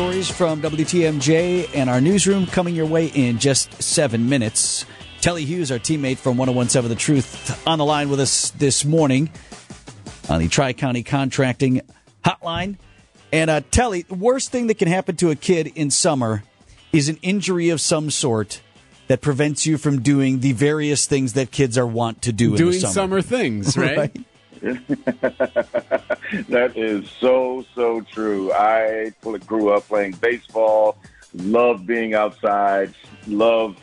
stories from WTMJ and our newsroom coming your way in just seven minutes. Telly Hughes, our teammate from 1017 The Truth, on the line with us this morning on the Tri County Contracting Hotline. And uh, Telly, the worst thing that can happen to a kid in summer is an injury of some sort that prevents you from doing the various things that kids are wont to do doing in the summer. summer things, right? right? that is so so true. I grew up playing baseball, love being outside, love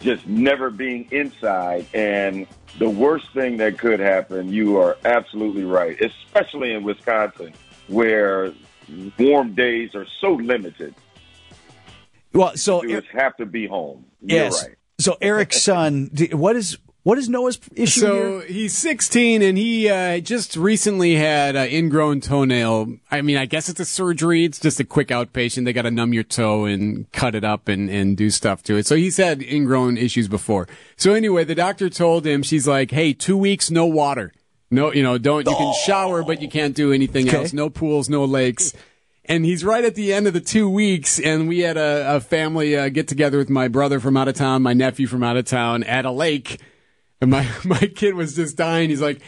just never being inside, and the worst thing that could happen. You are absolutely right, especially in Wisconsin, where warm days are so limited. Well, so You just have to be home. You're yes. right. So Erik's son, what is what is Noah's issue So here? he's 16 and he uh, just recently had an ingrown toenail. I mean, I guess it's a surgery. It's just a quick outpatient. They got to numb your toe and cut it up and, and do stuff to it. So he's had ingrown issues before. So anyway, the doctor told him, she's like, hey, two weeks, no water. No, you know, don't, you can shower, but you can't do anything Okay. else. No pools, no lakes. And he's right at the end of the two weeks, and we had a, a family uh, get together with my brother from out of town, my nephew from out of town at a lake. And my, my kid was just dying. He's like,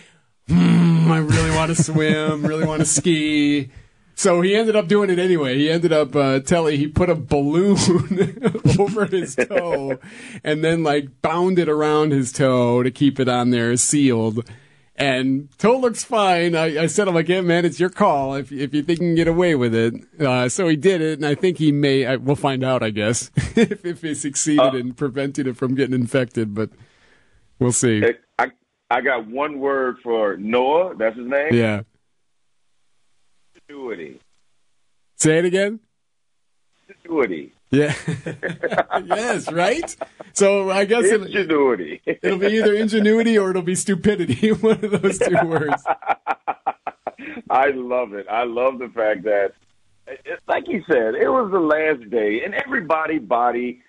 hmm, I really want to swim, really want to ski. So he ended up doing it anyway. He ended up, uh, Telly, he put a balloon over his toe and then like bound it around his toe to keep it on there sealed. And toe looks fine. I, I said, I'm like, yeah, man, it's your call if, if you think you can get away with it. Uh, so he did it, and I think he may, I, we'll find out, I guess, if, if he succeeded in preventing it from getting infected, but we'll see. I I got one word for Noah. That's his name. Yeah. Ingenuity. Say it again. Ingenuity. Yeah. yes, right? So I guess it, Ingenuity. it'll be either ingenuity or it'll be stupidity. One of those two words. I love it. I love the fact that, it, like you said, it was the last day, and everybody body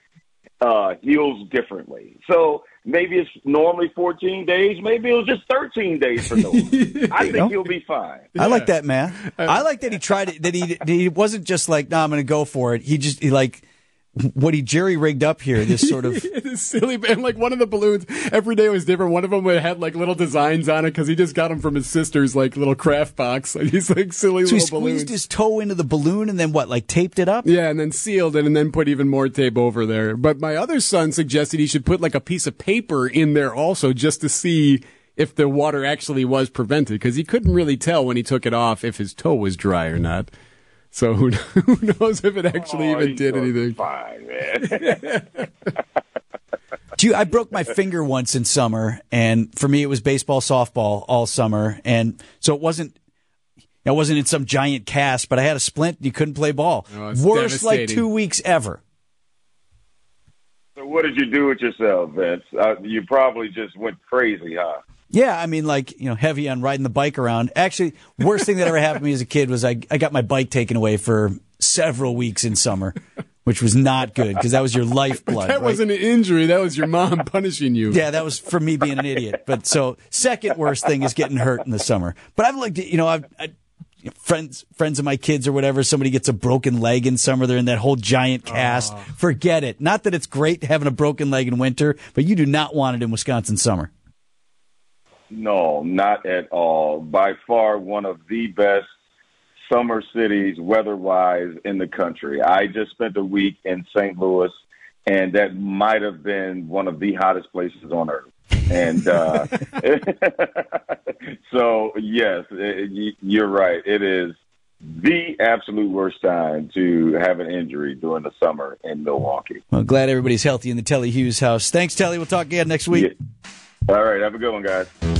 uh, heals differently. So maybe it's normally 14 days. Maybe it was just 13 days for Noah. I think know? he'll be fine. I like that, man. I like that he tried it. That he he wasn't just like, "No, I'm going to go for it." He just he like what he jerry rigged up here. This sort of It is silly, and like one of the balloons, every day was different. One of them had like little designs on it because he just got them from his sister's like little craft box. Like these like silly so he little balloons. squeezed his toe into the balloon and then what? Like taped it up. Yeah, and then sealed it and then put even more tape over there. But my other son suggested he should put like a piece of paper in there also just to see if the water actually was prevented because he couldn't really tell when he took it off if his toe was dry or not. So who, who knows if it actually Oh, even did anything. Fine, man. Do you, I broke my finger once in summer, and for me it was baseball, softball all summer, and so it wasn't. I wasn't in some giant cast, but I had a splint. and You couldn't play ball. Oh, Worst like two weeks ever. so what did you do with yourself, Vince? Uh, you probably just went crazy, huh? Yeah, I mean, like you know, heavy on riding the bike around. Actually, worst thing that ever happened to me as a kid was I I got my bike taken away for several weeks in summer, which was not good because that was your lifeblood. That right? wasn't an injury. That was your mom punishing you. Yeah, that was for me being an idiot. But so second worst thing is getting hurt in the summer. But I've like you know I've. I, Friends, friends of my kids or whatever. Somebody gets a broken leg in summer. They're in that whole giant cast. Ah. Forget it. Not that it's great having a broken leg in winter, but you do not want it in Wisconsin summer. No, not at all. By far one of the best summer cities weather-wise in the country. I just spent a week in St. Louis, and that might have been one of the hottest places on earth. And uh, so, yes, it, you're right. It is the absolute worst time to have an injury during the summer in Milwaukee. Well, glad everybody's healthy in the Telly Hughes house. Thanks, Telly. We'll talk again next week. Yeah. All right, have a good one, guys.